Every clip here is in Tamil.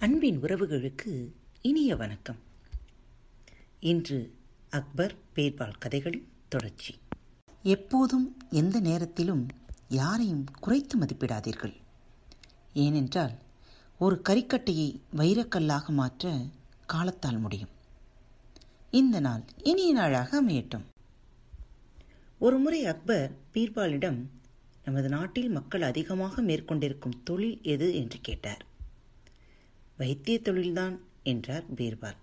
அன்பின் உறவுகளுக்கு இனிய வணக்கம். இன்று அக்பர் பேர்பால் கதைகளின் தொடர்ச்சி. எப்போதும் எந்த நேரத்திலும் யாரையும் குறைத்து மதிப்பிடாதீர்கள். ஏனென்றால் ஒரு கரிக்கட்டையை வைரக்கல்லாக மாற்ற காலத்தால் முடியும். இந்த நாள் இனிய நாளாக அமையட்டும். ஒருமுறை அக்பர் பீர்பாலிடம் நமது நாட்டில் மக்கள் அதிகமாக மேற்கொண்டிருக்கும் தொழில் எது? என்று கேட்டார். வைத்திய தொழில்தான் என்றார் பீர்பால்.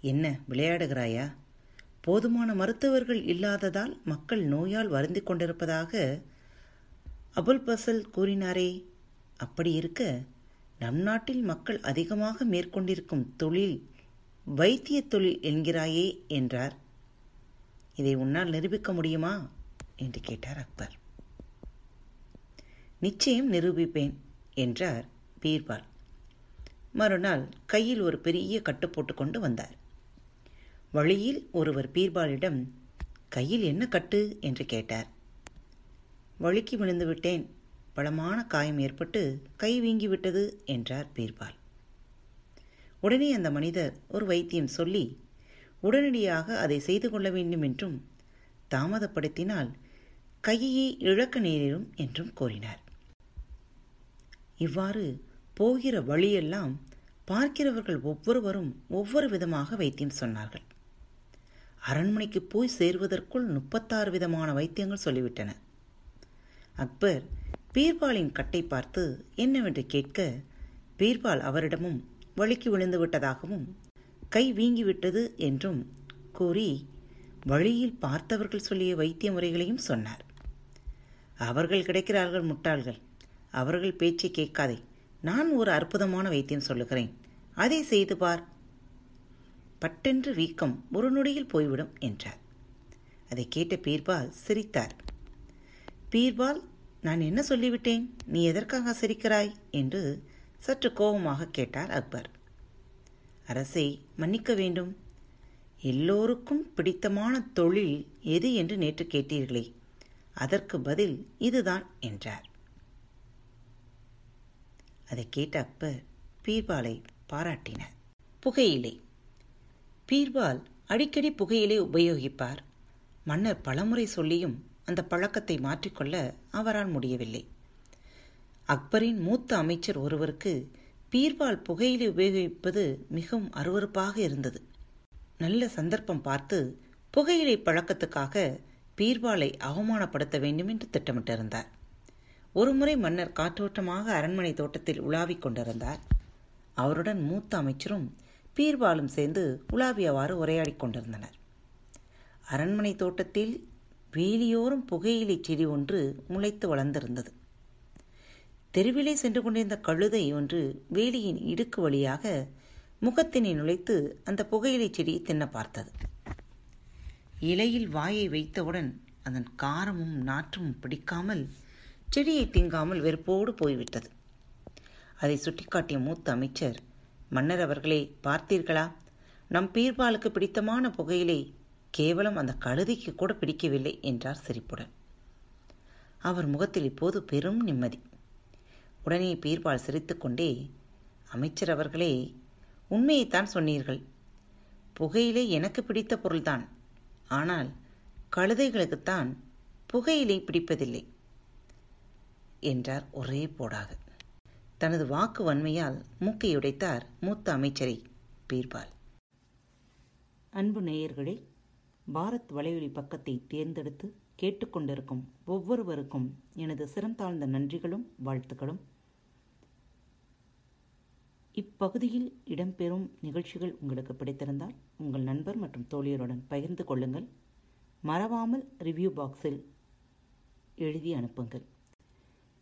என்ன விளையாடுகிறாயா? போதுமான மருத்துவர்கள் இல்லாததால் மக்கள் நோயால் வருந்தி கொண்டிருப்பதாக அபுல் பசல் கூறினாரே. அப்படி இருக்க நம் நாட்டில் மக்கள் அதிகமாக மேற்கொண்டிருக்கும் தொழில் வைத்திய தொழில் என்கிறாயே என்றார். இதை உன்னால் நிரூபிக்க முடியுமா? என்று கேட்டார் அக்பர். நிச்சயம் நிரூபிப்பேன் என்றார் பீர்பால். மறுநாள் கையில் ஒரு பெரிய கட்டு போட்டுக்கொண்டு வந்தார். வழியில் ஒருவர் பீர்பாலிடம் கையில் என்ன கட்டு? என்று கேட்டார். வழுக்கி விழுந்து விட்டேன். பலமான காயம் ஏற்பட்டு கை வீங்கிவிட்டது என்றார் பீர்பால். உடனே அந்த மனிதர் ஒரு வைத்தியம் சொல்லி உடனடியாக அதை செய்து கொள்ள வேண்டும் என்றும் தாமதப்படுத்தினால் கையை இழக்க நேரிடும் என்றும் கூறினார். இவ்வாறு போகிற வழியெல்லாம் பார்க்கிறவர்கள் ஒவ்வொருவரும் ஒவ்வொரு விதமாக வைத்தியம் சொன்னார்கள். அரண்மனைக்கு போய் சேர்வதற்குள் முப்பத்தாறு விதமான வைத்தியங்கள் சொல்லிவிட்டன. அக்பர் பீர்பாலின் கட்டை பார்த்து என்னவென்று கேட்க பீர்பால் அவரிடமும் வழுக்கி விழுந்து விட்டதாகவும் கை வீங்கிவிட்டது என்றும் கூறி வழியில் பார்த்தவர்கள் சொல்லிய வைத்திய முறைகளையும் சொன்னார். அவர்கள் கிடைக்கிறார்கள் முட்டாள்கள். அவர்கள் பேச்சை கேட்காதே. நான் ஒரு அற்புதமான வைத்தியம் சொல்லுகிறேன். அதை செய்து பார். பட்டென்று வீக்கம் ஒரு நொடியில் போய்விடும் என்றார். அதை கேட்ட பீர்பால் சிரித்தார். பீர்பால் நான் என்ன சொல்லிவிட்டேன்? நீ எதற்காக சிரிக்கிறாய்? என்று சற்று கோபமாக கேட்டார் அக்பர். அரசை மன்னிக்க வேண்டும். எல்லோருக்கும் பிடித்தமான தொழில் எது என்று நேற்று கேட்டீர்களே. அதற்கு பதில் இதுதான் என்றார். அதை கேட்ட அக்பர் பீர்பாலை பாராட்டினார். புகையிலை. பீர்பால் அடிக்கடி புகையிலை உபயோகிப்பார். மன்னர் பலமுறை சொல்லியும் அந்த பழக்கத்தை மாற்றிக்கொள்ள அவரால் முடியவில்லை. அக்பரின் மூத்த அமைச்சர் ஒருவருக்கு பீர்பால் புகையிலை உபயோகிப்பது மிகவும் அருவறுப்பாக இருந்தது. நல்ல சந்தர்ப்பம் பார்த்து புகையிலை பழக்கத்துக்காக பீர்பாலை அவமானப்படுத்த வேண்டும் என்று திட்டமிட்டிருந்தார். ஒருமுறை மன்னர் காற்றோட்டமாக அரண்மனை தோட்டத்தில் உலாவிக் கொண்டிருந்தார். அவருடன் மூத்த அமைச்சரும் பீர்பாலும் சேர்ந்து உலாவியவாறு உரையாடிக் கொண்டிருந்தனர். அரண்மனை தோட்டத்தில் வேலியோரம் புகையிலை செடி ஒன்று முளைத்து வளர்ந்திருந்தது. தெருவிலே சென்று கொண்டிருந்த கழுதை ஒன்று வேலியின் இடுக்கு வழியாக முகத்தினை நுழைத்து அந்த புகையிலை செடியை தின்ன பார்த்தது. இலையில் வாயை வைத்தவுடன் அதன் காரமும் நாற்றமும் பிடிக்காமல் செடியை திங்காமல் வெறுப்போடு போய்விட்டது. அதை சுட்டிக்காட்டிய மூத்த அமைச்சர் மன்னர் அவர்களே பார்த்தீர்களா? நம் பீர்பாலுக்கு பிடித்தமான புகையிலை கேவலம் அந்த கழுதைக்கு கூட பிடிக்கவில்லை என்றார் சிரிப்புடன் அவர் முகத்தில் இப்போது பெரும் நிம்மதி. உடனே பீர்பால் சிரித்துக்கொண்டே அமைச்சர் அவர்களே உண்மையைத்தான் சொன்னீர்கள். புகையிலே எனக்கு பிடித்த பொருள்தான். ஆனால் கழுதைகளுக்குத்தான் புகையிலை பிடிப்பதில்லை. என்றார் ஒரே போடாக. தனது வாக்கு வன்மையால் மூக்கை உடைத்தார் மூத்த அமைச்சரை பீர்பால். அன்பு நேயர்களே பாரத் வலையொலி பக்கத்தை தேர்ந்தெடுத்து கேட்டுக்கொண்டிருக்கும் ஒவ்வொருவருக்கும் எனது சிறந்தாழ்ந்த நன்றிகளும் வாழ்த்துக்களும். இப்பகுதியில் இடம்பெறும் நிகழ்ச்சிகள் உங்களுக்கு பிடித்திருந்தால் உங்கள் நண்பர் மற்றும் தோழியருடன் பகிர்ந்து கொள்ளுங்கள். மறவாமல் ரிவ்யூ பாக்ஸில் எழுதி அனுப்புங்கள்.